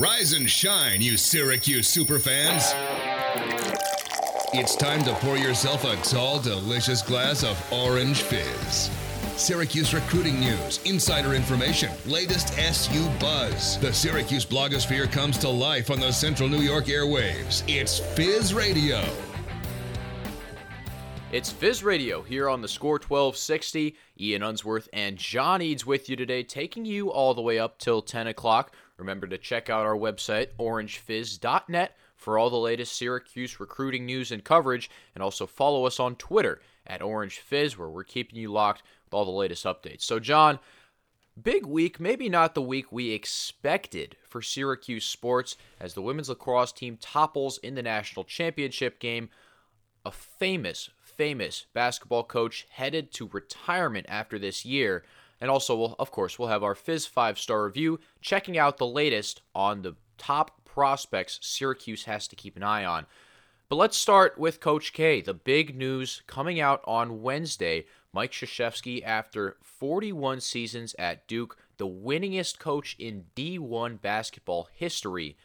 Rise and shine, you Syracuse superfans. It's time to pour yourself a tall, delicious glass of orange fizz. Syracuse recruiting news, insider information, latest SU buzz. The Syracuse blogosphere comes to life on the Central New York airwaves. It's Fizz Radio. It's Fizz Radio here on the Score 1260. Ian Unsworth and John Eads with you today, taking you all the way up till 10 o'clock. Remember to check out our website, orangefizz.net, for all the latest Syracuse recruiting news and coverage, and also follow us on Twitter at OrangeFizz, where we're keeping you locked with all the latest updates. So, John, big week, maybe not the week we expected for Syracuse sports, as the women's lacrosse team topples in the national championship game. A famous, famous basketball coach headed to retirement after this year. And also, we'll, of course, we'll have our Fizz five star review, checking out the latest on the top prospects Syracuse has to keep an eye on. But let's start with Coach K. The big news coming out on Wednesday Mike Krzyzewski, after 41 seasons at Duke, the winningest coach in D1 basketball history,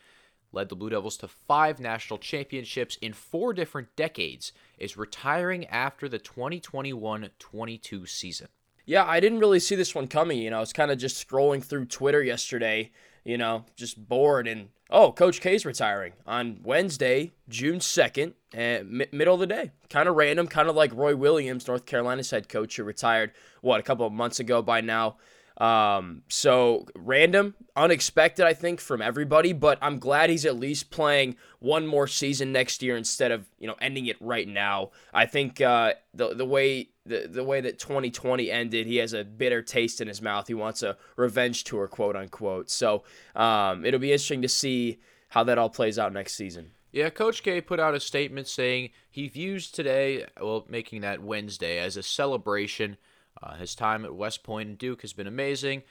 led the Blue Devils to five national championships in four different decades, is retiring after the 2021 22 season. Yeah, I didn't really see this one coming. You know, I was kind of just scrolling through Twitter yesterday, you know, just bored. And oh, Coach K's retiring on Wednesday, June 2nd, and middle of the day. Kind of random, kind of like Roy Williams, North Carolina's head coach, who retired, what, a couple of months ago by now. Um, so random, unexpected, I think, from everybody, but I'm glad he's at least playing one more season next year instead of, you know, ending it right now. I think uh, the the way the, the way that 2020 ended, he has a bitter taste in his mouth. He wants a revenge tour, quote unquote. So um, it'll be interesting to see how that all plays out next season. Yeah, Coach K put out a statement saying he views today, well, making that Wednesday, as a celebration uh, his time at West Point and Duke has been amazing.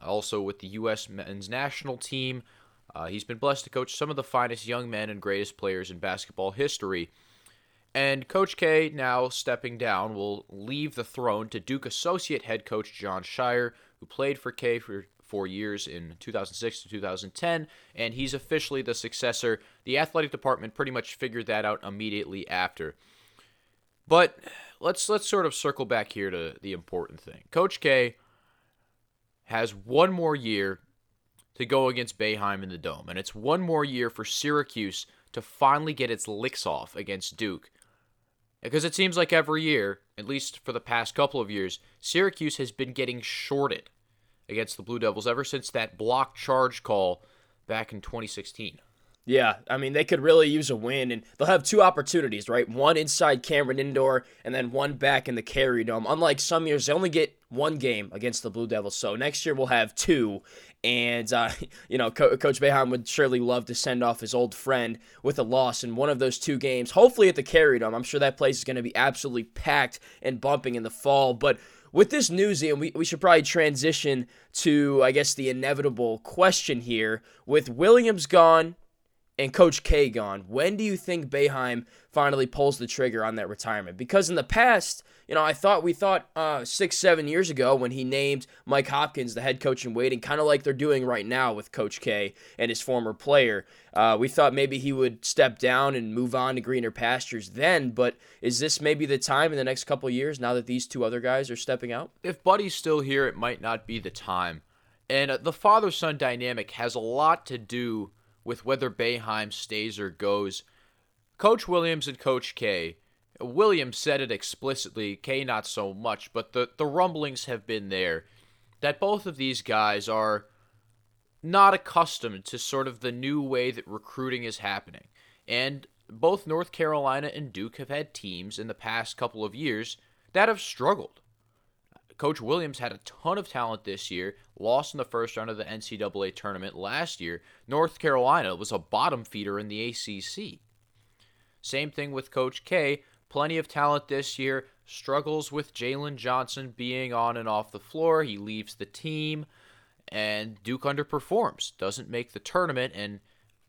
Also with the U.S. men's national team, uh, he's been blessed to coach some of the finest young men and greatest players in basketball history. And Coach K, now stepping down, will leave the throne to Duke associate head coach Jon Scheyer, who played for K for four years in 2006 to 2010, and he's officially the successor. The athletic department pretty much figured that out immediately after. But let's let's sort of circle back here to the important thing. Coach K has one more year to go against Boeheim in the Dome, and it's one more year for Syracuse to finally get its licks off against Duke. Because it seems like every year, at least for the past couple of years, Syracuse has been getting shorted against the Blue Devils ever since that block charge call back in 2016. Yeah, I mean, they could really use a win, and they'll have two opportunities, right? One inside Cameron Indoor, and then one back in the Carrier Dome. Unlike some years, they only get one game against the Blue Devils. So next year we'll have two, and uh, you know, Co- Coach Boeheim would surely love to send off his old friend with a loss in one of those two games. Hopefully at the Carrier Dome. I'm sure that place is going to be absolutely packed and bumping in the fall, but with this news, we, we should probably transition to, I guess, the inevitable question here. With Williams gone, and Coach K gone, when do you think Boeheim finally pulls the trigger on that retirement? Because in the past, you know, I thought we thought uh, six, seven years ago when he named Mike Hopkins the head coach in waiting, kind of like they're doing right now with Coach K and his former player. Uh, we thought maybe he would step down and move on to greener pastures then, but is this maybe the time in the next couple years now that these two other guys are stepping out? If Buddy's still here, it might not be the time. And uh, the father son dynamic has a lot to do with whether Boeheim stays or goes. Coach Williams and Coach K. Williams said it explicitly, K not so much, but the, the rumblings have been there that both of these guys are not accustomed to sort of the new way that recruiting is happening. And both North Carolina and Duke have had teams in the past couple of years that have struggled. Coach Williams had a ton of talent this year, lost in the first round of the NCAA tournament last year. North Carolina was a bottom feeder in the ACC. Same thing with Coach K. Plenty of talent this year, struggles with Jalen Johnson being on and off the floor. He leaves the team, and Duke underperforms, doesn't make the tournament, and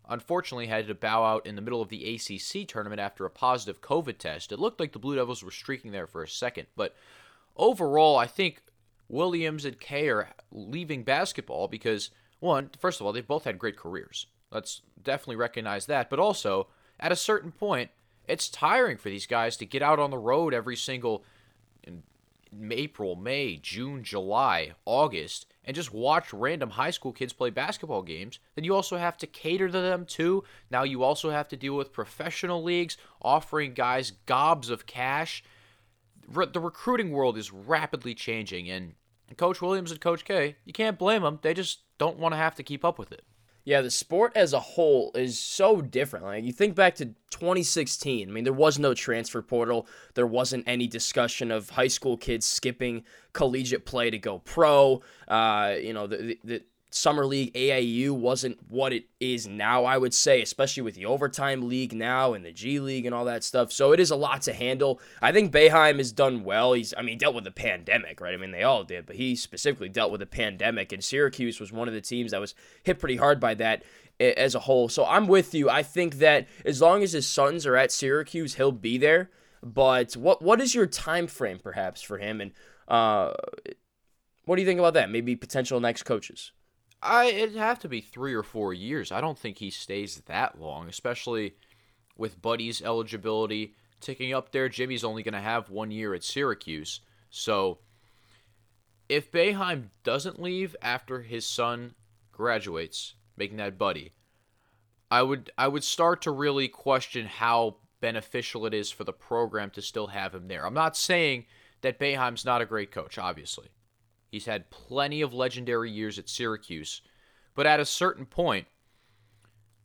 unfortunately had to bow out in the middle of the ACC tournament after a positive COVID test. It looked like the Blue Devils were streaking there for a second, but overall, I think Williams and K are leaving basketball because, one, first of all, they've both had great careers. Let's definitely recognize that. But also, at a certain point, it's tiring for these guys to get out on the road every single April, May, June, July, August, and just watch random high school kids play basketball games. Then you also have to cater to them too. Now you also have to deal with professional leagues offering guys gobs of cash. Re- the recruiting world is rapidly changing, and Coach Williams and Coach K, you can't blame them. They just don't want to have to keep up with it. Yeah, the sport as a whole is so different. Like you think back to 2016. I mean, there was no transfer portal. There wasn't any discussion of high school kids skipping collegiate play to go pro. Uh, you know, the, the, the summer league AAU wasn't what it is now, I would say, especially with the overtime league now and the G League and all that stuff. So it is a lot to handle. I think Boeheim has done well. He's, I mean, dealt with the pandemic, right? I mean, they all did, but he specifically dealt with the pandemic, and Syracuse was one of the teams that was hit pretty hard by that as a whole. So I'm with you. I think that as long as his sons are at Syracuse, he'll be there. But what what is your time frame, perhaps, for him? And uh, what do you think about that? Maybe potential next coaches. I it'd have to be three or four years. I don't think he stays that long, especially with Buddy's eligibility ticking up there. Jimmy's only going to have one year at Syracuse, so if Boeheim doesn't leave after his son graduates, making that Buddy, I would I would start to really question how beneficial it is for the program to still have him there. I'm not saying that Boeheim's not a great coach, obviously. He's had plenty of legendary years at Syracuse, but at a certain point,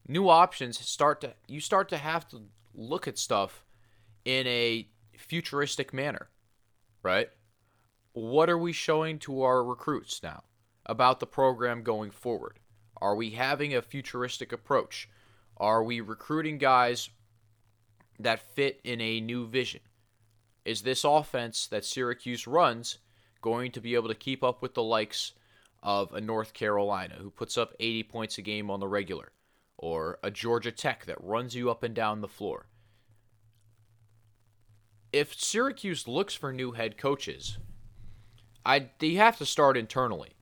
new options start to you start to have to look at stuff in a futuristic manner, right? What are we showing to our recruits now about the program going forward? Are we having a futuristic approach? Are we recruiting guys that fit in a new vision? Is this offense that Syracuse runs going to be able to keep up with the likes of a North Carolina who puts up 80 points a game on the regular, or a Georgia Tech that runs you up and down the floor. If Syracuse looks for new head coaches, I they have to start internally,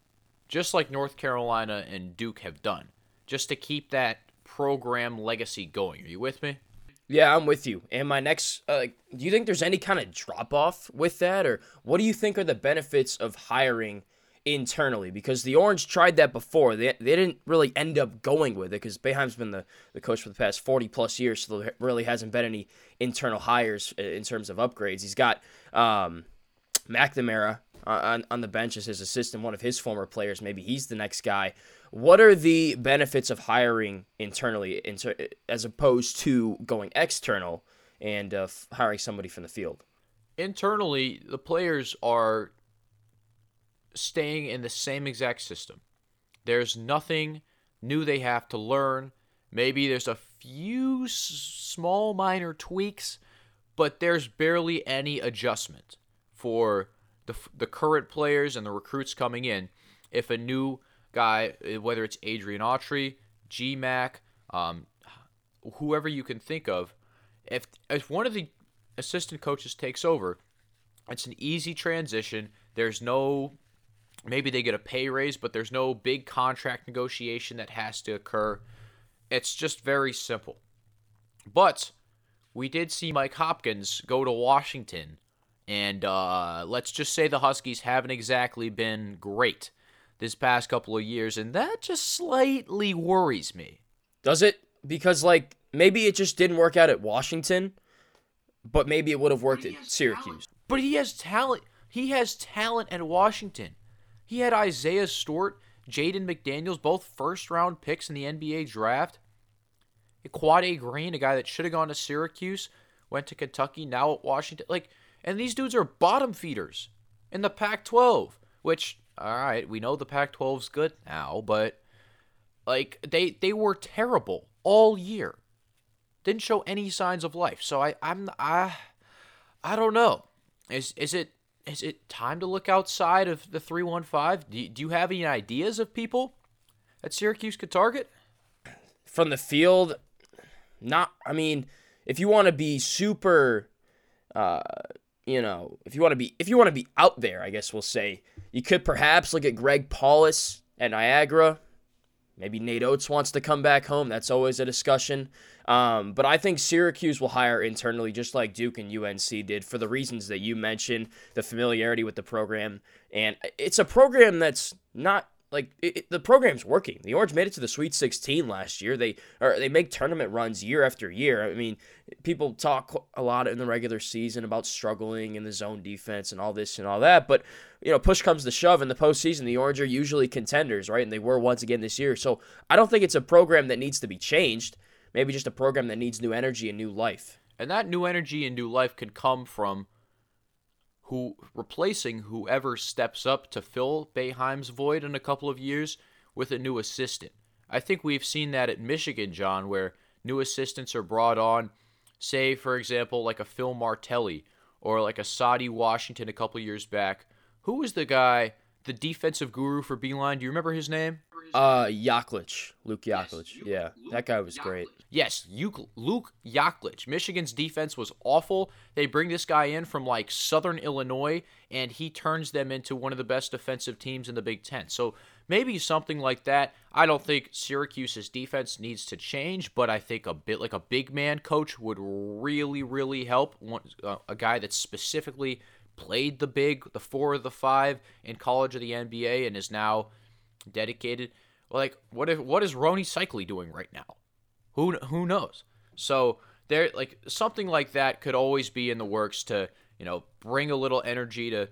just like North Carolina and Duke have done, just to keep that program legacy going. Are you with me? Yeah, I'm with you. And my next, uh, do you think there's any kind of drop off with that, or what do you think are the benefits of hiring internally? Because the Orange tried that before. They, they didn't really end up going with it because Boeheim's been the, the coach for the past 40 plus years, so there really hasn't been any internal hires in terms of upgrades. He's got um, McNamara on, on the bench as his assistant, one of his former players. Maybe he's the next guy. What are the benefits of hiring internally as opposed to going external and uh, hiring somebody from the field? Internally, the players are staying in the same exact system. There's nothing new they have to learn. Maybe there's a few s- small minor tweaks, but there's barely any adjustment for the, the current players and the recruits coming in. If a new guy, uh, whether it's Adrian Autry, GMAC, um, whoever you can think of, if if one of the assistant coaches takes over, it's an easy transition. There's no maybe they get a pay raise, but there's no big contract negotiation that has to occur. It's just very simple. But we did see Mike Hopkins go to Washington, and uh, let's just say the Huskies haven't exactly been great this past couple of years, and that just slightly worries me. Does it? Because like maybe it just didn't work out at Washington, but maybe it would have worked at Syracuse. Talent. But he has talent. He has talent at Washington. He had Isaiah Stewart, Jaden McDaniels, both first round picks in the NBA draft. Quade Green, a guy that should have gone to Syracuse, went to Kentucky, now at Washington. Like, and these dudes are bottom feeders in the Pac 12, which all right, we know the Pac-12's good now, but like they they were terrible all year. Didn't show any signs of life. So I I'm I I don't know. Is is it is it time to look outside of the 315? Do, do you have any ideas of people that Syracuse could target? From the field, not I mean, if you want to be super uh you know, if you want to be if you want to be out there, I guess we'll say you could perhaps look at Greg Paulus at Niagara. maybe Nate Oats wants to come back home. That's always a discussion. Um, but I think Syracuse will hire internally, just like Duke and UNC did, for the reasons that you mentioned the familiarity with the program. And it's a program that's not like it, it, the program's working. The Orange made it to the Sweet 16 last year. They or they make tournament runs year after year. I mean, people talk a lot in the regular season about struggling in the zone defense and all this and all that, but you know, push comes to shove in the postseason. The Orange are usually contenders, right? And they were once again this year. So I don't think it's a program that needs to be changed. Maybe just a program that needs new energy and new life. And that new energy and new life could come from who replacing whoever steps up to fill Boeheim's void in a couple of years with a new assistant. I think we've seen that at Michigan, John, where new assistants are brought on, say for example like a Phil Martelli or like a Saddi Washington a couple years back. Who was the guy, the defensive guru for Beilein? Do you remember his name? Uh, Yaklich, Luke Yaklich. Yes, yeah, Luke that guy was great. Yes, Luke Yaklich. Michigan's defense was awful. They bring this guy in from like Southern Illinois, and he turns them into one of the best defensive teams in the Big Ten. So maybe something like that. I don't think Syracuse's defense needs to change, but I think a bit like a big man coach would really, really help. Uh, a guy that's specifically played the big, the four of the five in college or the NBA, and is now dedicated. Like, what if what is Rony Seikaly doing right now? Who who knows? So there, like something like that could always be in the works to you know bring a little energy to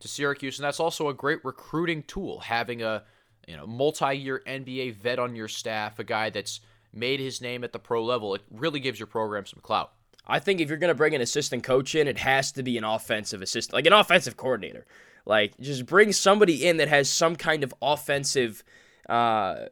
to Syracuse, and that's also a great recruiting tool. Having a you know multi-year NBA vet on your staff, a guy that's made his name at the pro level, it really gives your program some clout. I think if you're going to bring an assistant coach in, it has to be an offensive assistant, like an offensive coordinator. Like, just bring somebody in that has some kind of offensive, uh,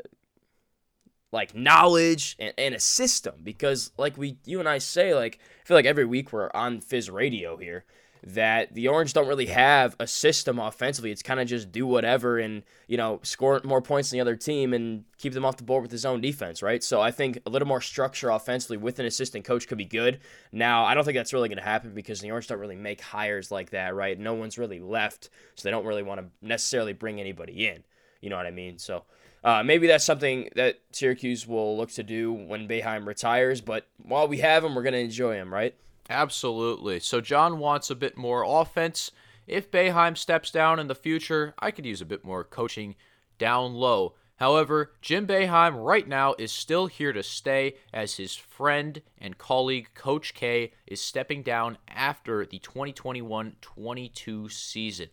like knowledge and, and a system. Because, like we, you and I say, like I feel like every week we're on Fizz Radio here, that the Orange don't really have a system offensively. It's kind of just do whatever and, you know, score more points than the other team and keep them off the board with his own defense, right? So I think a little more structure offensively with an assistant coach could be good. Now, I don't think that's really going to happen because the Orange don't really make hires like that, right? No one's really left, so they don't really want to necessarily bring anybody in. You know what I mean? So uh, maybe that's something that Syracuse will look to do when Boeheim retires, but while we have him, we're going to enjoy him, right? Absolutely. So John wants a bit more offense. If Boeheim steps down in the future, I could use a bit more coaching down low. However, Jim Boeheim right now is still here to stay as his friend and colleague Coach K is stepping down after the 2021 22 season.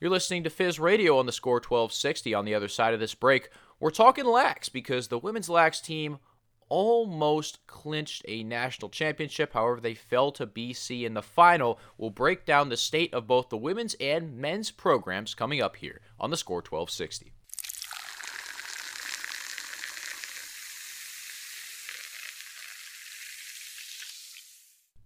You're listening to Fizz Radio on the score 1260. On the other side of this break, we're talking lax because the women's lax team almost clinched a national championship. However, they fell to BC in the final. We'll break down the state of both the women's and men's programs coming up here on the Score 1260.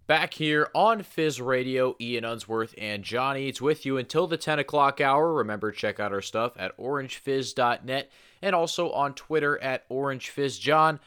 Back here on Fizz Radio, Ian Unsworth and John Eads with you until the 10 o'clock hour. Remember, check out our stuff at orangefizz.net and also on Twitter at orangefizzjohn.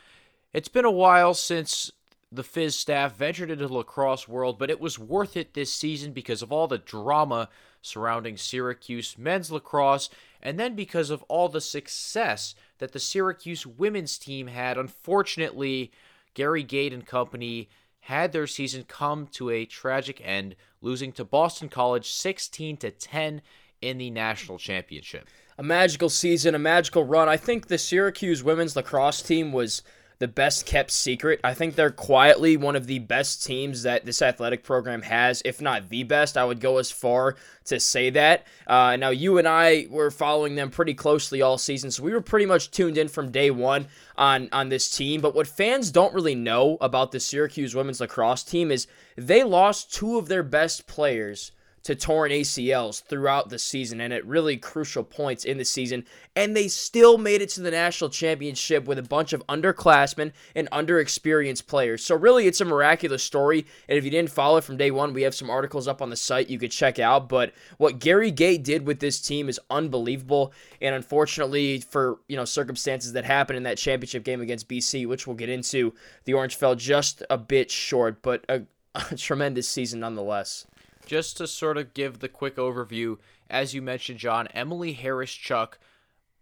It's been a while since the Fizz staff ventured into the lacrosse world, but it was worth it this season because of all the drama surrounding Syracuse men's lacrosse, and then because of all the success that the Syracuse women's team had. Unfortunately, Gary Gait and company had their season come to a tragic end, losing to Boston College 16 to 10 in the national championship. A magical season, a magical run. I think the Syracuse women's lacrosse team was the best kept secret. I think they're quietly one of the best teams that this athletic program has, if not the best. I would go as far to say that. Uh, now, you and I were following them pretty closely all season, so we were pretty much tuned in from day one on, on this team. But what fans don't really know about the Syracuse women's lacrosse team is they lost two of their best players to torn ACLs throughout the season and at really crucial points in the season. And they still made it to the national championship with a bunch of underclassmen and underexperienced players. So, really, it's a miraculous story. And if you didn't follow it from day one, we have some articles up on the site you could check out. But what Gary Gait did with this team is unbelievable. And unfortunately, for you know circumstances that happened in that championship game against BC, which we'll get into, the Orange fell just a bit short, but a, a tremendous season nonetheless just to sort of give the quick overview, as you mentioned, John, Emily Hawryschuk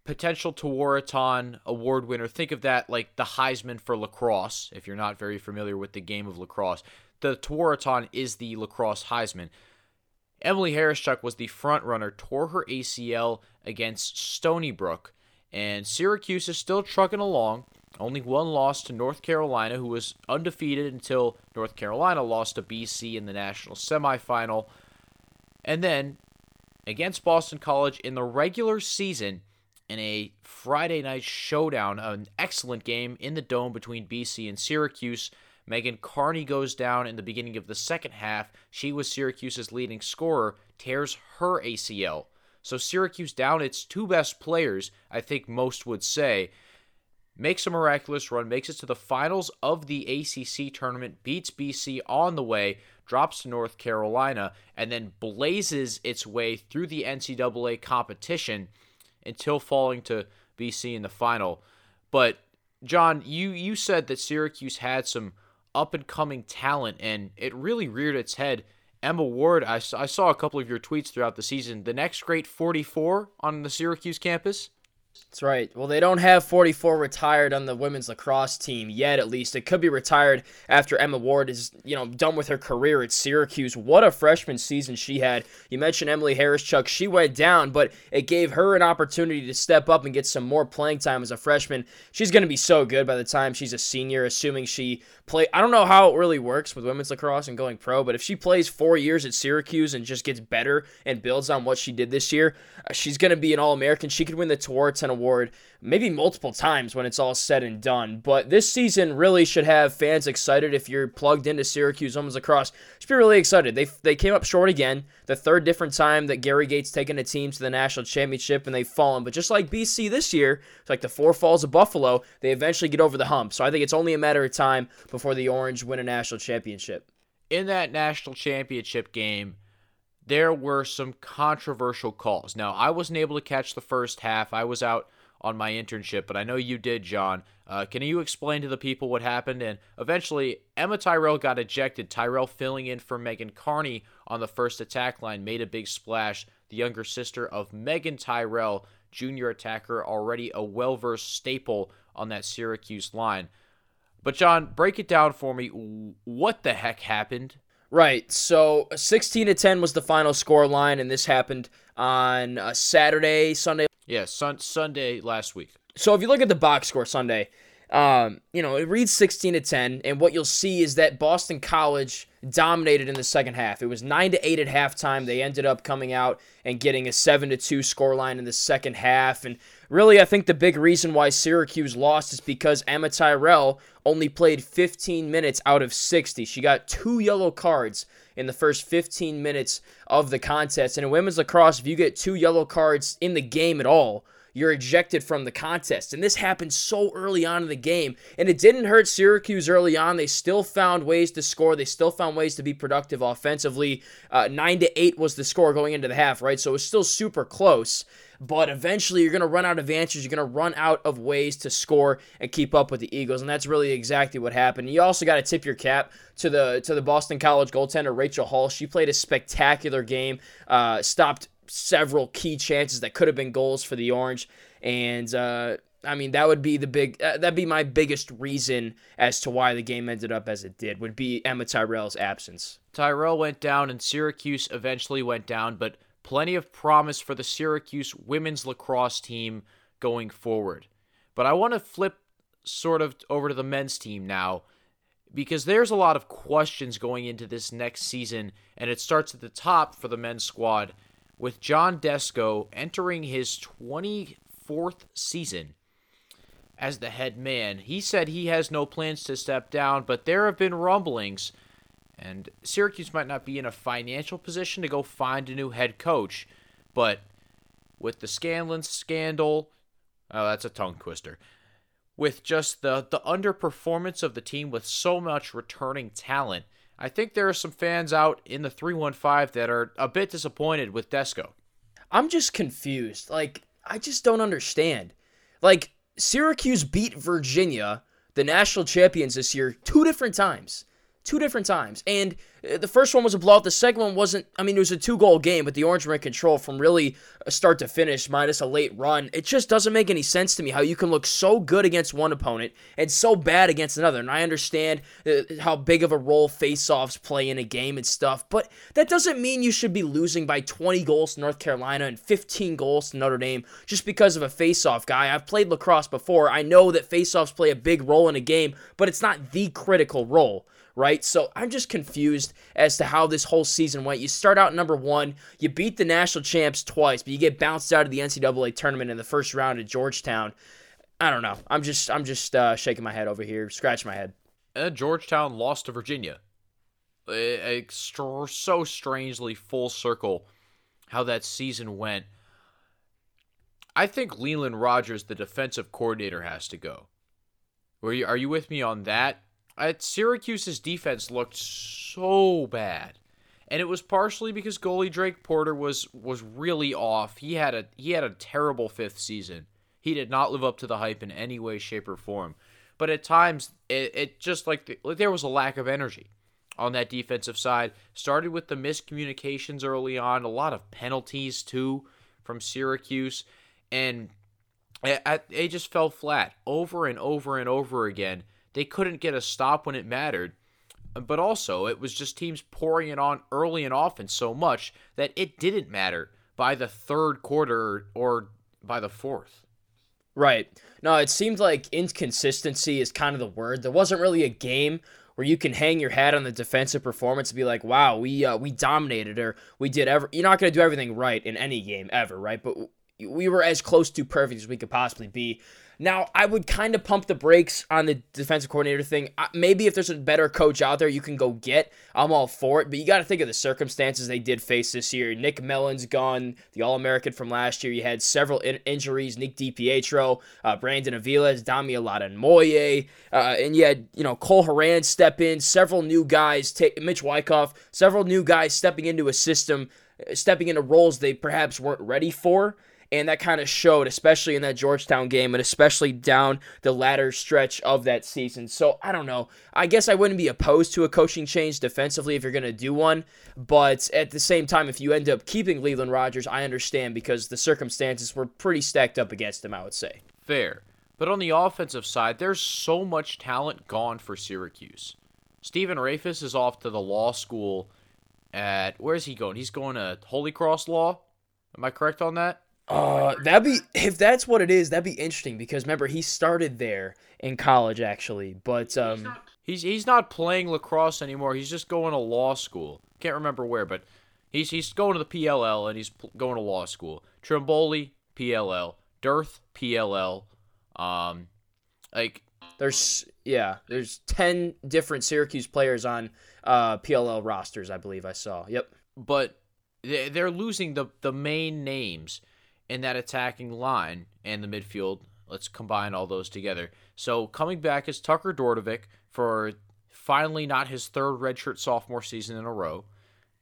potential Tewaaraton award winner. Think of that like the Heisman for lacrosse, if you're not very familiar with the game of lacrosse. The Tewaaraton is the lacrosse Heisman. Emily Hawryschuk was the front runner, tore her ACL against Stony Brook, and Syracuse is still trucking along. Only one loss to North Carolina, who was undefeated until North Carolina lost to BC in the national semifinal. And then against Boston College in the regular season in a Friday night showdown, an excellent game in the dome between BC and Syracuse. Megan Carney goes down in the beginning of the second half. She was Syracuse's leading scorer, tears her ACL. So Syracuse down its two best players, I think most would say. Makes a miraculous run, makes it to the finals of the ACC tournament, beats BC on the way, drops to North Carolina, and then blazes its way through the NCAA competition until falling to BC in the final. But John, you you said that Syracuse had some up and coming talent, and it really reared its head. Emma Ward, I, I saw a couple of your tweets throughout the season. The next great 44 on the Syracuse campus. That's right. Well, they don't have 44 retired on the women's lacrosse team yet, at least. It could be retired after Emma Ward is, you know, done with her career at Syracuse. What a freshman season she had. You mentioned Emily Hawryschuk. She went down, but it gave her an opportunity to step up and get some more playing time as a freshman. She's going to be so good by the time she's a senior, assuming she play. I don't know how it really works with women's lacrosse and going pro, but if she plays four years at Syracuse and just gets better and builds on what she did this year, uh, she's going to be an All American. She could win the Award maybe multiple times when it's all said and done. But this season really should have fans excited. If you're plugged into Syracuse women's lacrosse, should be really excited. They they came up short again, the third different time that Gary Gait's taken a team to the national championship, and they've fallen. But just like BC this year, it's like the four falls of Buffalo, they eventually get over the hump. So I think it's only a matter of time before the Orange win a national championship. In that national championship game there were some controversial calls. Now, I wasn't able to catch the first half. I was out on my internship, but I know you did, John. Uh, can you explain to the people what happened? And eventually, Emma Tyrrell got ejected. Tyrrell filling in for Megan Carney on the first attack line made a big splash. The younger sister of Meaghan Tyrrell, junior attacker, already a well versed staple on that Syracuse line. But, John, break it down for me. What the heck happened? Right. So 16 to 10 was the final score line, and this happened on a Saturday, Sunday. Yeah, sun- Sunday last week. So if you look at the box score Sunday, um, you know, it reads 16 to 10, and what you'll see is that Boston College dominated in the second half. It was 9 to 8 at halftime. They ended up coming out and getting a 7 to 2 scoreline in the second half. And really, I think the big reason why Syracuse lost is because Emma Tyrrell only played 15 minutes out of 60. She got two yellow cards in the first 15 minutes of the contest. And in women's lacrosse, if you get two yellow cards in the game at all, you're ejected from the contest. And this happened so early on in the game. And it didn't hurt Syracuse early on. They still found ways to score. They still found ways to be productive offensively. Uh, 9 to 8 was the score going into the half, right? So it was still super close. But eventually, you're going to run out of answers. You're going to run out of ways to score and keep up with the Eagles, and that's really exactly what happened. You also got to tip your cap to the to the Boston College goaltender Rachel Hall. She played a spectacular game. Uh, stopped several key chances that could have been goals for the Orange. And uh, I mean, that would be the big uh, that'd be my biggest reason as to why the game ended up as it did. Would be Emma Tyrrell's absence. Tyrrell went down, and Syracuse eventually went down, but plenty of promise for the Syracuse women's lacrosse team going forward. But I want to flip sort of over to the men's team now because there's a lot of questions going into this next season, and it starts at the top for the men's squad with John Desko entering his 24th season as the head man. He said he has no plans to step down, but there have been rumblings, and Syracuse might not be in a financial position to go find a new head coach, but with the Scanlan scandal, oh, that's a tongue twister. With just the, the underperformance of the team with so much returning talent, I think there are some fans out in the 315 that are a bit disappointed with Desko. I'm just confused. Like, I just don't understand. Like, Syracuse beat Virginia, the national champions this year, two different times. Two different times. And uh, the first one was a blowout. The second one wasn't. I mean, it was a two goal game, but the Orange were in control from really start to finish, minus a late run. It just doesn't make any sense to me how you can look so good against one opponent and so bad against another. And I understand uh, how big of a role faceoffs play in a game and stuff, but that doesn't mean you should be losing by 20 goals to North Carolina and 15 goals to Notre Dame just because of a faceoff guy. I've played lacrosse before. I know that faceoffs play a big role in a game, but it's not the critical role right? So I'm just confused as to how this whole season went. You start out number one, you beat the national champs twice, but you get bounced out of the NCAA tournament in the first round at Georgetown. I don't know. I'm just I'm just uh, shaking my head over here, scratching my head. Uh, Georgetown lost to Virginia. So strangely full circle how that season went. I think Lelan Rogers, the defensive coordinator, has to go. Are you, are you with me on that? At Syracuse's defense looked so bad. And it was partially because goalie Drake Porter was was really off. He had a he had a terrible fifth season. He did not live up to the hype in any way, shape, or form. But at times, it, it just like, the, like there was a lack of energy on that defensive side. Started with the miscommunications early on, a lot of penalties too from Syracuse, and it, it just fell flat over and over and over again. They couldn't get a stop when it mattered. But also, it was just teams pouring it on early and often so much that it didn't matter by the third quarter or by the fourth. Right. No, it seemed like inconsistency is kind of the word. There wasn't really a game where you can hang your hat on the defensive performance and be like, "Wow, we uh, we dominated," or "We did ever." You're not going to do everything right in any game ever, right? But we were as close to perfect as we could possibly be. Now, I would kind of pump the brakes on the defensive coordinator thing. Maybe if there's a better coach out there you can go get, I'm all for it. But you got to think of the circumstances they did face this year. Nick Mellen's gone, the All American from last year. You had several in- injuries Nick DiPietro, uh, Brandon Aviles, Dami Oladunmoye, uh, and you had, you know, Cole Horan step in, several new guys, take Mitch Wyckoff, several new guys stepping into a system, stepping into roles they perhaps weren't ready for and that kind of showed, especially in that Georgetown game, and especially down the latter stretch of that season. So I don't know. I guess I wouldn't be opposed to a coaching change defensively if you're going to do one, but at the same time, if you end up keeping Lelan Rogers, I understand because the circumstances were pretty stacked up against him. I would say. Fair, but on the offensive side, there's so much talent gone for Syracuse. Stephen Rehfuss is off to the law school at where's he going? He's going to Holy Cross Law. Am I correct on that? Uh, that'd be if that's what it is. That'd be interesting because remember he started there in college actually, but um, he's he's not playing lacrosse anymore. He's just going to law school. Can't remember where, but he's he's going to the PLL and he's going to law school. Trimboli PLL, Dearth PLL. Um, like there's yeah, there's ten different Syracuse players on uh PLL rosters. I believe I saw. Yep. But they're losing the the main names in that attacking line and the midfield. Let's combine all those together. So coming back is Tucker Dordevic for finally not his third redshirt sophomore season in a row.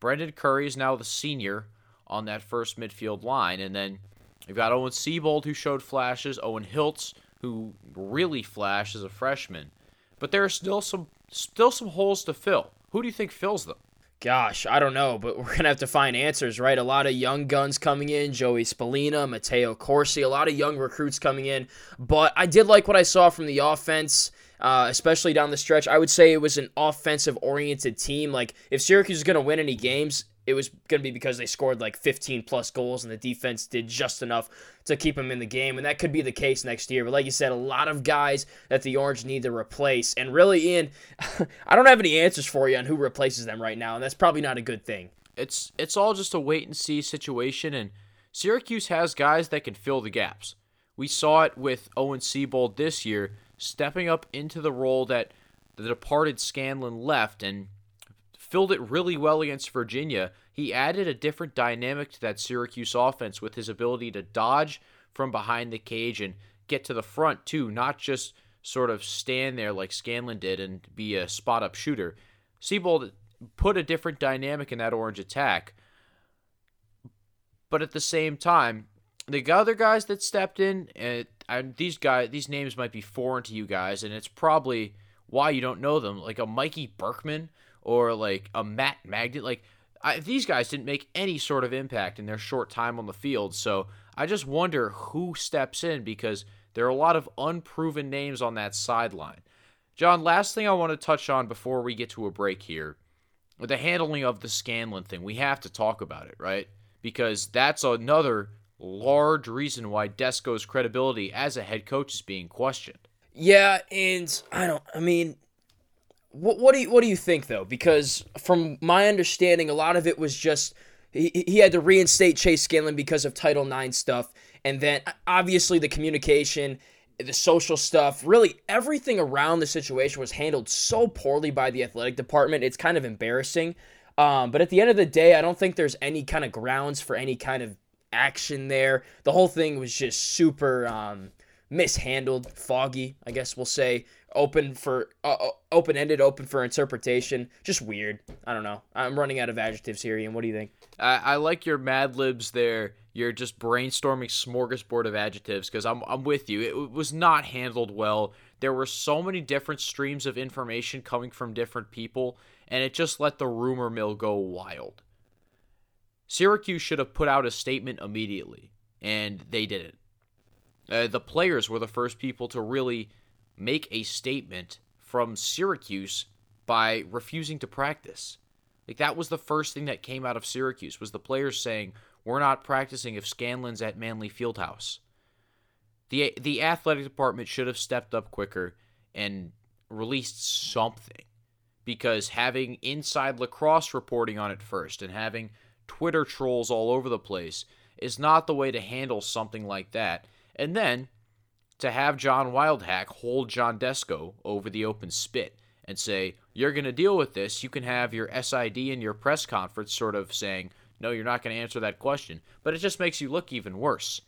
Brendan Curry is now the senior on that first midfield line. And then you've got Owen Seebold, who showed flashes, Owen Hiltz, who really flashed as a freshman. But there are still some still some holes to fill. Who do you think fills them? Gosh, I don't know, but we're gonna have to find answers, right? A lot of young guns coming in, Joey Spallina, Matteo Corsi, a lot of young recruits coming in. But I did like what I saw from the offense. Uh, especially down the stretch. I would say it was an offensive oriented team. Like, if Syracuse is going to win any games, it was going to be because they scored like 15 plus goals and the defense did just enough to keep them in the game. And that could be the case next year. But like you said, a lot of guys that the Orange need to replace. And really, Ian, I don't have any answers for you on who replaces them right now. And that's probably not a good thing. It's, it's all just a wait and see situation. And Syracuse has guys that can fill the gaps. We saw it with Owen Seebold this year, stepping up into the role that the departed Scanlan left. And filled it really well against Virginia. He added a different dynamic to that Syracuse offense with his ability to dodge from behind the cage and get to the front too, not just sort of stand there like Scanlan did and be a spot up shooter. Seebold put a different dynamic in that orange attack. But at the same time, the other guys that stepped in, and these guys, these names might be foreign to you guys, and it's probably why you don't know them. Like a Mikey Berkman or like a Matt Magnet. Like I, these guys didn't make any sort of impact in their short time on the field. So I just wonder who steps in because there are a lot of unproven names on that sideline. John, last thing I want to touch on before we get to a break here with the handling of the Scanlan thing. We have to talk about it, right? Because that's another large reason why Desko's credibility as a head coach is being questioned. Yeah, and I don't. I mean, what what do you what do you think though? Because from my understanding, a lot of it was just he, he had to reinstate Chase Scanlan because of Title IX stuff, and then obviously the communication, the social stuff, really everything around the situation was handled so poorly by the athletic department. It's kind of embarrassing. Um, but at the end of the day, I don't think there's any kind of grounds for any kind of action there. The whole thing was just super um, mishandled, foggy, I guess we'll say. Open for uh, uh open ended, open for interpretation. Just weird. I don't know. I'm running out of adjectives here, Ian. What do you think? I, I like your Mad Libs there. You're just brainstorming smorgasbord of adjectives because I'm I'm with you. It was not handled well. There were so many different streams of information coming from different people, and it just let the rumor mill go wild. Syracuse should have put out a statement immediately, and they didn't. Uh, the players were the first people to really make a statement from Syracuse by refusing to practice. Like that was the first thing that came out of Syracuse was the players saying, "We're not practicing if Scanlan's at Manly Fieldhouse." The the athletic department should have stepped up quicker and released something because having inside lacrosse reporting on it first and having Twitter trolls all over the place is not the way to handle something like that. And then to have John Wildhack hold John Desko over the open spit and say, You're going to deal with this. You can have your SID in your press conference sort of saying, No, you're not going to answer that question. But it just makes you look even worse.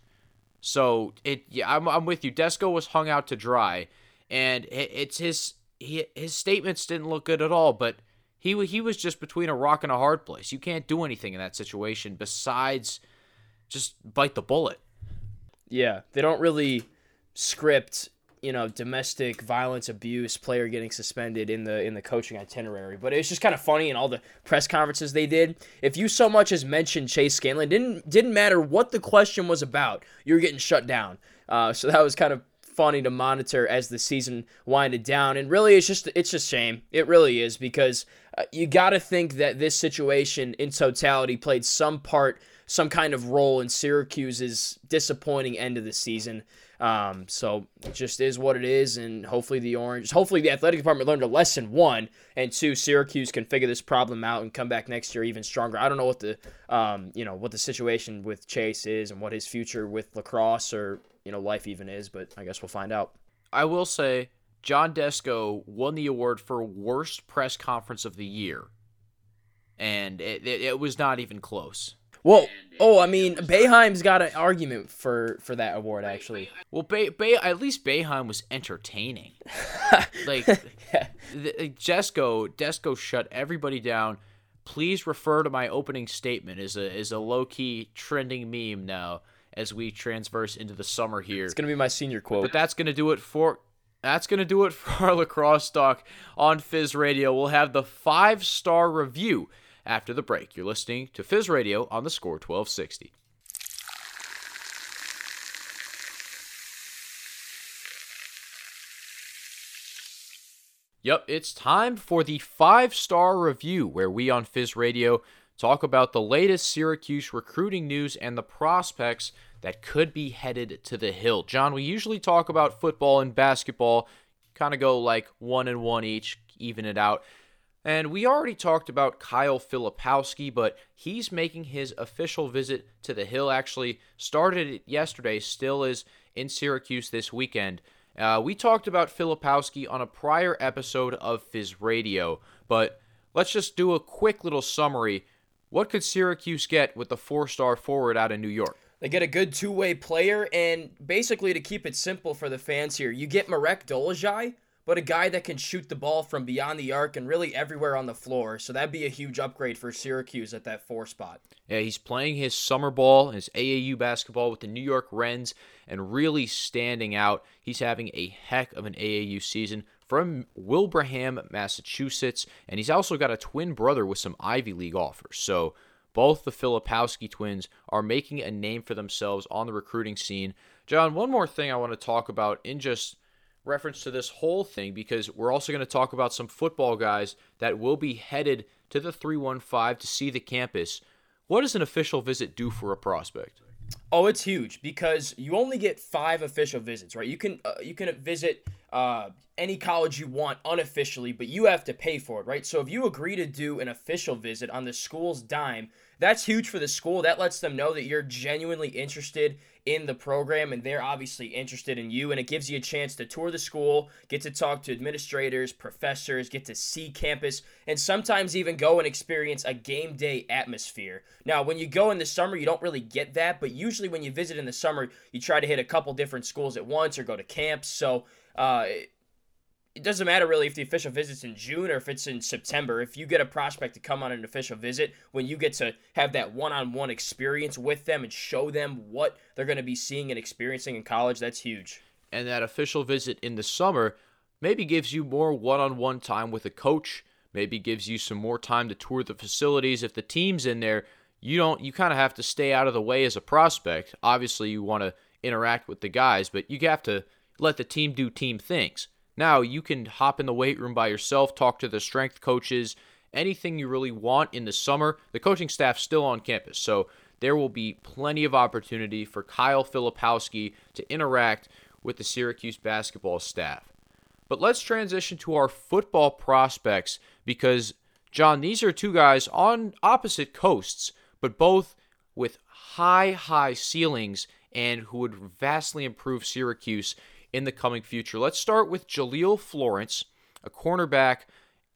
So it, yeah, I'm, I'm with you. Desko was hung out to dry, and it's his he, his statements didn't look good at all. But he he was just between a rock and a hard place. You can't do anything in that situation besides just bite the bullet. Yeah, they don't really script, you know, domestic violence, abuse, player getting suspended in the in the coaching itinerary. But it's just kind of funny in all the press conferences they did. If you so much as mentioned Chase Scanlan, didn't didn't matter what the question was about, you were getting shut down. Uh, so that was kind of funny to monitor as the season winded down. And really, it's just it's just shame. It really is because uh, you got to think that this situation in totality played some part, some kind of role in Syracuse's disappointing end of the season. Um, so it just is what it is, and hopefully the Orange, hopefully the athletic department learned a lesson. One and two, Syracuse can figure this problem out and come back next year even stronger. I don't know what the, um, you know, what the situation with Chase is and what his future with lacrosse or you know life even is, but I guess we'll find out. I will say John Desko won the award for worst press conference of the year, and it, it, it was not even close. Well, oh, I mean, uh, Boeheim's got an argument for for that award actually. Well, Bay, Bay at least Boeheim was entertaining. like, yeah. the, Desko shut everybody down. Please refer to my opening statement is a is a low key trending meme now as we transverse into the summer here. It's gonna be my senior quote. But that's gonna do it for that's gonna do it for our lacrosse talk on Fizz Radio. We'll have the five star review after the break. You're listening to Fizz Radio on the Score 1260. Yep, it's time for the five star review where we on Fizz Radio talk about the latest Syracuse recruiting news and the prospects that could be headed to the hill. John, we usually talk about football and basketball, kind of go like one and one each, even it out. And we already talked about Kyle Filipowski, but he's making his official visit to the Hill. Actually, started it yesterday, still is in Syracuse this weekend. Uh, we talked about Filipowski on a prior episode of Fizz Radio, but let's just do a quick little summary. What could Syracuse get with the four star forward out of New York? They get a good two way player, and basically, to keep it simple for the fans here, you get Marek Dolezaj, but a guy that can shoot the ball from beyond the arc and really everywhere on the floor. So that'd be a huge upgrade for Syracuse at that four spot. Yeah, he's playing his summer ball, his AAU basketball with the New York Rens, and really standing out. He's having a heck of an AAU season from Wilbraham, Massachusetts, and he's also got a twin brother with some Ivy League offers. So both the Filipowski twins are making a name for themselves on the recruiting scene. John, one more thing I want to talk about in just reference to this whole thing because we're also going to talk about some football guys that will be headed to the 315 to see the campus. What does an official visit do for a prospect? Oh, it's huge because you only get five official visits, right? You can uh, you can visit uh, any college you want unofficially, but you have to pay for it, right? So if you agree to do an official visit on the school's dime, that's huge for the school. That lets them know that you're genuinely interested in the program and they're obviously interested in you. And it gives you a chance to tour the school, get to talk to administrators, professors, get to see campus, and sometimes even go and experience a game day atmosphere. Now, when you go in the summer, you don't really get that, but usually when you visit in the summer, you try to hit a couple different schools at once or go to camps. So, uh, it doesn't matter really if the official visit's in June or if it's in September. If you get a prospect to come on an official visit, when you get to have that one on one experience with them and show them what they're going to be seeing and experiencing in college, that's huge. And that official visit in the summer maybe gives you more one on one time with a coach, maybe gives you some more time to tour the facilities. If the team's in there, you don't you kind of have to stay out of the way as a prospect. Obviously, you want to interact with the guys, but you have to let the team do team things. Now you can hop in the weight room by yourself, talk to the strength coaches, anything you really want in the summer. The coaching staff's still on campus, so there will be plenty of opportunity for Kyle Filipowski to interact with the Syracuse basketball staff. But let's transition to our football prospects because, John, these are two guys on opposite coasts, but both with high, high ceilings and who would vastly improve Syracuse in the coming future. Let's start with Jaleel Florence, a cornerback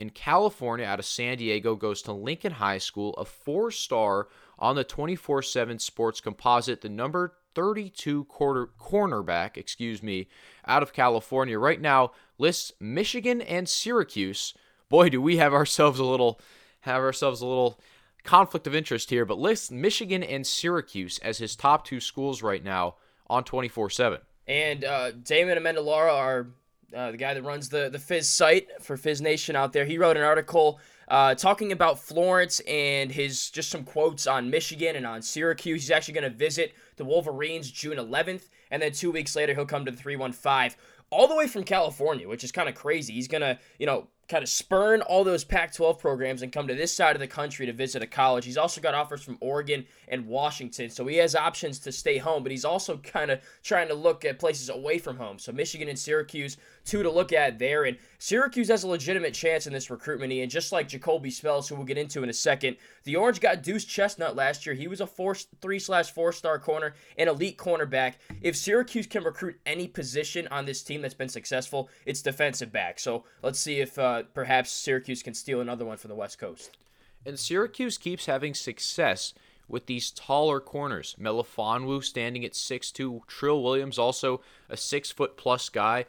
in California out of San Diego, goes to Lincoln High School, a four star on the 24 7 sports composite, the number 32 quarter, cornerback, excuse me, out of California. Right now lists Michigan and Syracuse. Boy, do we have ourselves a little have ourselves a little conflict of interest here, but lists Michigan and Syracuse as his top two schools right now on 24 7. And uh, Damon Amendolara, our uh, the guy that runs the the Fizz site for Fizz Nation out there, he wrote an article uh, talking about Florence and his just some quotes on Michigan and on Syracuse. He's actually going to visit the Wolverines June 11th, and then two weeks later he'll come to the 315 all the way from California, which is kind of crazy. He's going to, you know, kind of spurn all those Pac 12 programs and come to this side of the country to visit a college. He's also got offers from Oregon and Washington, so he has options to stay home, but he's also kind of trying to look at places away from home. So Michigan and Syracuse, two to look at there. And Syracuse has a legitimate chance in this recruitment. And just like Jacoby Spells, who we'll get into in a second, the Orange got Deuce Chestnut last year. He was a four, three slash four star corner, an elite cornerback. If Syracuse can recruit any position on this team that's been successful, it's defensive back. So let's see if uh, perhaps Syracuse can steal another one from the West Coast. And Syracuse keeps having success with these taller corners. Melifonwu standing at 6'2", Trill Williams also a six foot plus guy.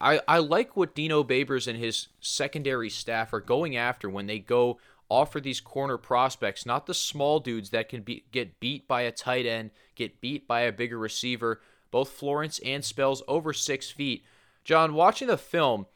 I, I like what Dino Babers and his secondary staff are going after when they go offer these corner prospects, not the small dudes that can be, get beat by a tight end, get beat by a bigger receiver. Both Florence and Spells over six feet. John, watching the film,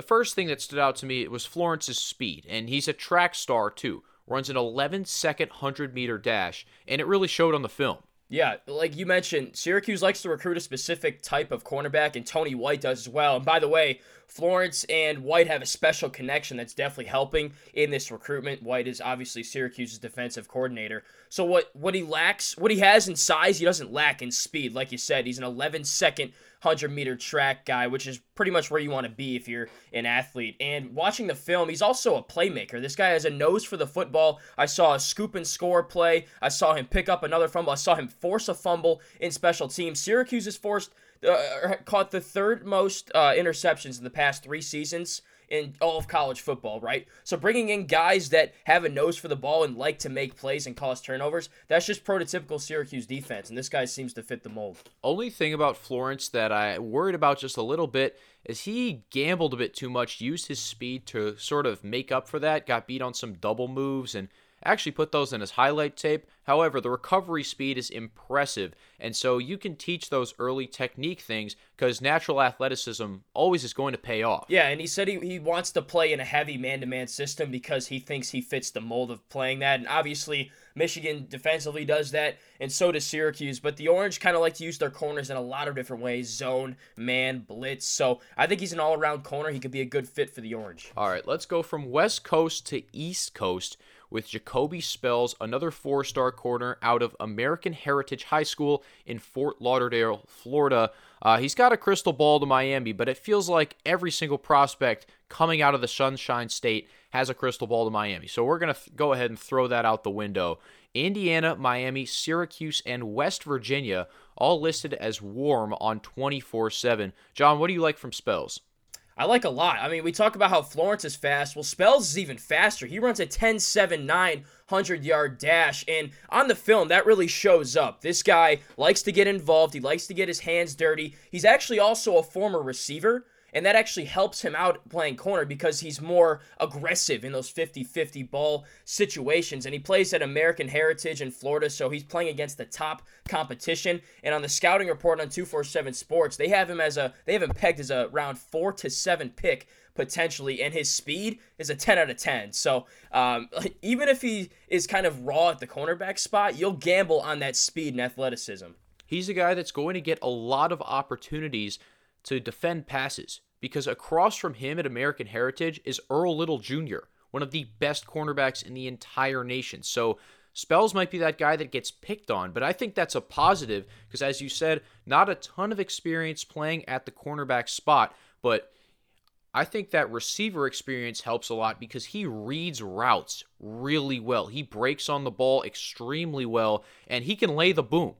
the first thing that stood out to me was Florence's speed, and he's a track star too. Runs an 11 second 100 meter dash, and it really showed on the film. Yeah, like you mentioned, Syracuse likes to recruit a specific type of cornerback, and Tony White does as well. And by the way, Florence and White have a special connection that's definitely helping in this recruitment. White is obviously Syracuse's defensive coordinator. So what what he lacks, what he has in size, he doesn't lack in speed. Like you said, he's an 11 second 100 meter track guy, which is pretty much where you want to be if you're an athlete. And watching the film, he's also a playmaker. This guy has a nose for the football. I saw a scoop and score play. I saw him pick up another fumble. I saw him force a fumble in special teams. Syracuse has forced uh, caught the third most uh, interceptions in the past three seasons in all of college football, right? So bringing in guys that have a nose for the ball and like to make plays and cause turnovers, that's just prototypical Syracuse defense, and this guy seems to fit the mold. Only thing about Florence that I worried about just a little bit is he gambled a bit too much, used his speed to sort of make up for that, got beat on some double moves and actually put those in his highlight tape. However, the recovery speed is impressive, and so you can teach those early technique things because natural athleticism always is going to pay off. Yeah, and he said he, he wants to play in a heavy man to man system because he thinks he fits the mold of playing that. And obviously, Michigan defensively does that, and so does Syracuse. But the Orange kind of like to use their corners in a lot of different ways zone, man, blitz. So I think he's an all around corner. He could be a good fit for the Orange. All right, let's go from West Coast to East Coast with Jacoby Spells, another four star corner out of American Heritage High School in Fort Lauderdale, Florida. Uh, he's got a crystal ball to Miami, but it feels like every single prospect coming out of the Sunshine State has a crystal ball to Miami. So we're going to th- go ahead and throw that out the window. Indiana, Miami, Syracuse, and West Virginia all listed as warm on 24 7. John, what do you like from Spells? I like a lot. I mean, we talk about how Florence is fast. Well, Spells is even faster. He runs a 10 7 9 100 yard dash. And on the film, that really shows up. This guy likes to get involved, he likes to get his hands dirty. He's actually also a former receiver and that actually helps him out playing corner because he's more aggressive in those 50 50 ball situations. And he plays at American Heritage in Florida, so he's playing against the top competition. And on the scouting report on 247 Sports, they have him as a, they have him pegged as a round four to seven pick potentially, and his speed is a 10 out of 10. So um, even if he is kind of raw at the cornerback spot, you'll gamble on that speed and athleticism. He's a guy that's going to get a lot of opportunities to defend passes because across from him at American Heritage is Earl Little Jr., one of the best cornerbacks in the entire nation. So Spells might be that guy that gets picked on, but I think that's a positive because, as you said, not a ton of experience playing at the cornerback spot, but I think that receiver experience helps a lot because he reads routes really well. He breaks on the ball extremely well, and he can lay the boom.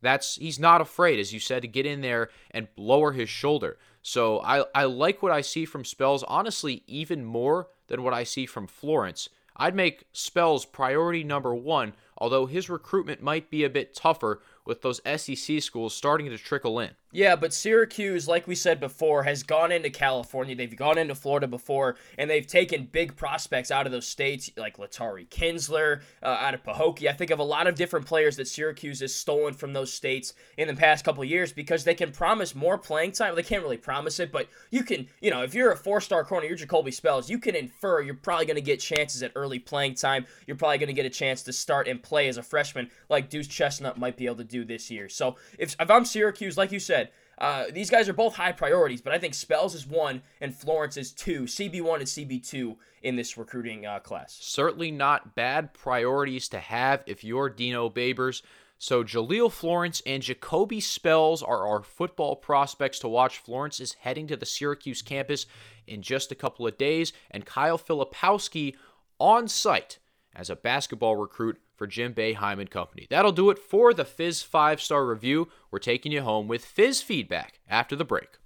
That's he's not afraid, as you said, to get in there and lower his shoulder. So I, I like what I see from Spells, honestly, even more than what I see from Florence. I'd make Spells priority number one, although his recruitment might be a bit tougher with those SEC schools starting to trickle in. Yeah, but Syracuse, like we said before, has gone into California. They've gone into Florida before, and they've taken big prospects out of those states, like Latari Kinsler, uh, out of Pahokee. I think of a lot of different players that Syracuse has stolen from those states in the past couple years because they can promise more playing time. They can't really promise it, but you can, you know, if you're a four-star corner, you're Jacoby Spells, you can infer you're probably going to get chances at early playing time. You're probably going to get a chance to start and play as a freshman, like Deuce Chestnut might be able to do this year. So if, if I'm Syracuse, like you said, uh, these guys are both high priorities, but I think Spells is one and Florence is two, CB1 and CB2 in this recruiting uh, class. Certainly not bad priorities to have if you're Dino Babers. So Jaleel Florence and Jacoby Spells are our football prospects to watch. Florence is heading to the Syracuse campus in just a couple of days, and Kyle Filipowski on site as a basketball recruit for Jim Boeheim and Company. That'll do it for the Fizz 5 star review. We're taking you home with Fizz feedback after the break.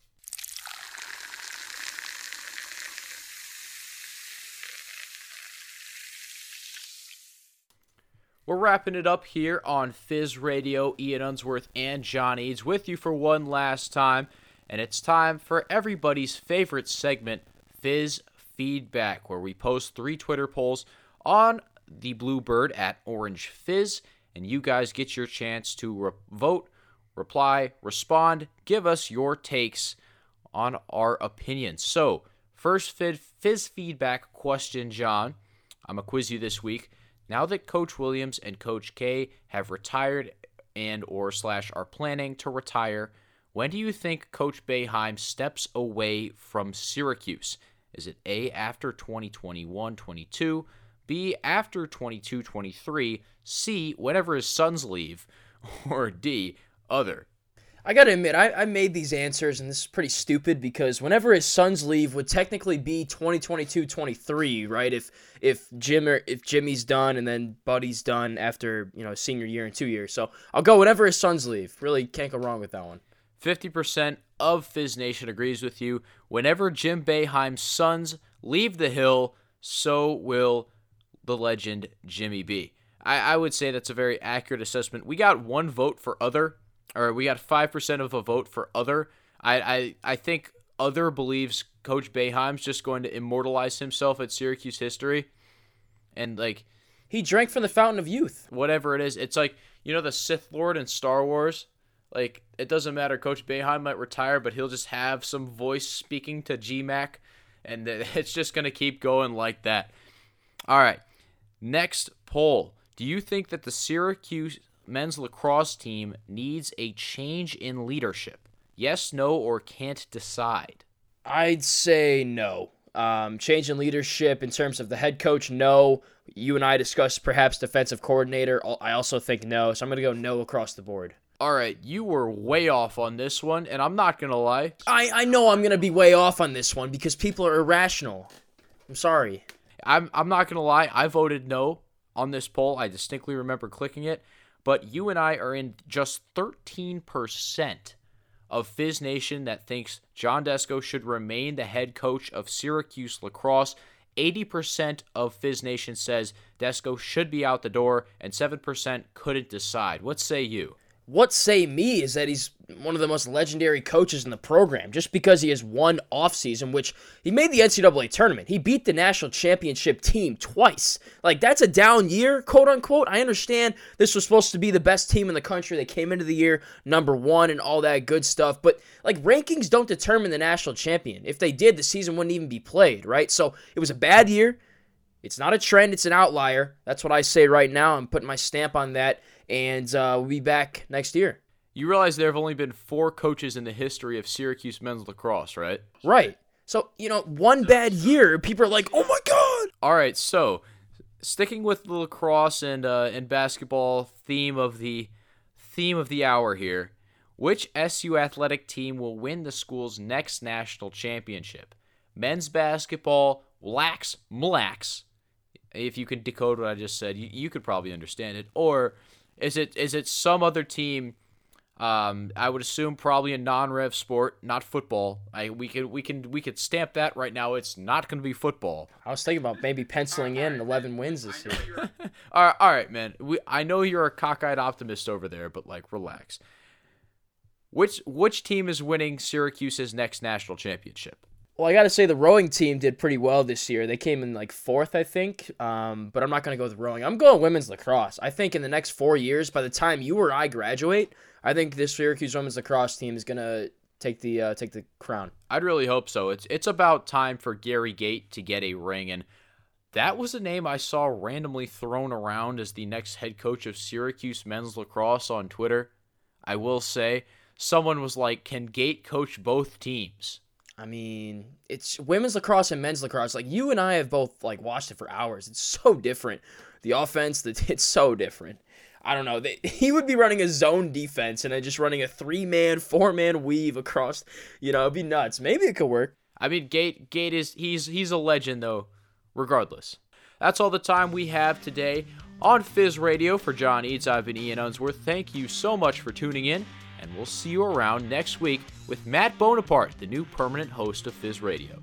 We're wrapping it up here on Fizz Radio. Ian Unsworth and John Eads with you for one last time. And it's time for everybody's favorite segment, Fizz Feedback, where we post three Twitter polls on the Bluebird at Orange Fizz, and you guys get your chance to re- vote, reply, respond, give us your takes on our opinions. So, first Fizz feedback question, John. I'm to quiz you this week. Now that Coach Williams and Coach K have retired and or slash are planning to retire, when do you think Coach Boeheim steps away from Syracuse? Is it A after 2021-22, B, after 22 23, C, whenever his sons leave, or D, other. I gotta admit, I, I made these answers, and this is pretty stupid because whenever his sons leave would technically be 2022-23, right? If if Jim or if Jimmy's done and then Buddy's done after you know senior year and two years, so I'll go whenever his sons leave. Really can't go wrong with that one. 50% of Fizz Nation agrees with you. Whenever Jim Boeheim's sons leave the hill, so will the legend Jimmy B. I, I would say that's a very accurate assessment. We got one vote for other, or we got 5% of a vote for other. I, I, I think other believes Coach Boeheim's just going to immortalize himself at Syracuse history. And, like, He drank from the fountain of youth. whatever it is, it's like, you know, the Sith Lord in Star Wars? Like, it doesn't matter. Coach Boeheim might retire, but he'll just have some voice speaking to GMAC, and it's just going to keep going like that. All right. Next poll. Do you think that the Syracuse men's lacrosse team needs a change in leadership? Yes, no, or can't decide? I'd say no. Um, change in leadership in terms of the head coach, no. You and I discussed perhaps defensive coordinator. I also think no. So I'm going to go no across the board. All right, you were way off on this one, and I'm not going to lie. I, I know I'm going to be way off on this one because people are irrational. I'm sorry. I'm, I'm not to lie. I voted no on this poll. I distinctly remember clicking it. But you and I are in just 13% of Fizz Nation that thinks John Desko should remain the head coach of Syracuse lacrosse. 80% of Fizz Nation says Desko should be out the door, and 7% couldn't decide. What say you? What say me is that he's one of the most legendary coaches in the program just because he has one offseason, which he made the NCAA tournament. He beat the national championship team twice. Like, that's a down year, quote unquote. I understand this was supposed to be the best team in the country. They came into the year number one and all that good stuff. But, like, rankings don't determine the national champion. If they did, the season wouldn't even be played, right? So it was a bad year. It's not a trend, it's an outlier. That's what I say right now. I'm putting my stamp on that. And uh, we'll be back next year. You realize there have only been four coaches in the history of Syracuse men's lacrosse, right? Right. So, you know, one bad year, people are like, oh my God. All right, so sticking with the lacrosse and uh, and basketball theme of the theme of the hour here, which SU athletic team will win the school's next national championship? Men's basketball, lax, mlax. If you can decode what I just said, you, you could probably understand it. Or is it is it some other team? Um, I would assume probably a non-rev sport, not football. I we can we can we could stamp that right now. It's not going to be football. I was thinking about maybe penciling in 11 wins this year. all right, all right, man. We I know you're a cockeyed optimist over there, but like relax. Which which team is winning Syracuse's next national championship? Well, I got to say the rowing team did pretty well this year. They came in like fourth, I think. Um, but I'm not going to go with rowing. I'm going women's lacrosse. I think in the next four years, by the time you or I graduate, I think this Syracuse women's lacrosse team is going to take the uh, take the crown. I'd really hope so. It's it's about time for Gary Gait to get a ring, and that was a name I saw randomly thrown around as the next head coach of Syracuse men's lacrosse on Twitter. I will say, someone was like, "Can Gait coach both teams?" I mean, it's women's lacrosse and men's lacrosse. Like you and I have both like watched it for hours. It's so different. The offense, the, it's so different. I don't know. They, he would be running a zone defense and then just running a three man, four man weave across. You know, it'd be nuts. Maybe it could work. I mean, Gait Gait is he's he's a legend though. Regardless, that's all the time we have today on Fizz Radio for John Eads. I've been Ian Unsworth. Thank you so much for tuning in and we'll see you around next week with Matt Bonaparte, the new permanent host of Fizz Radio.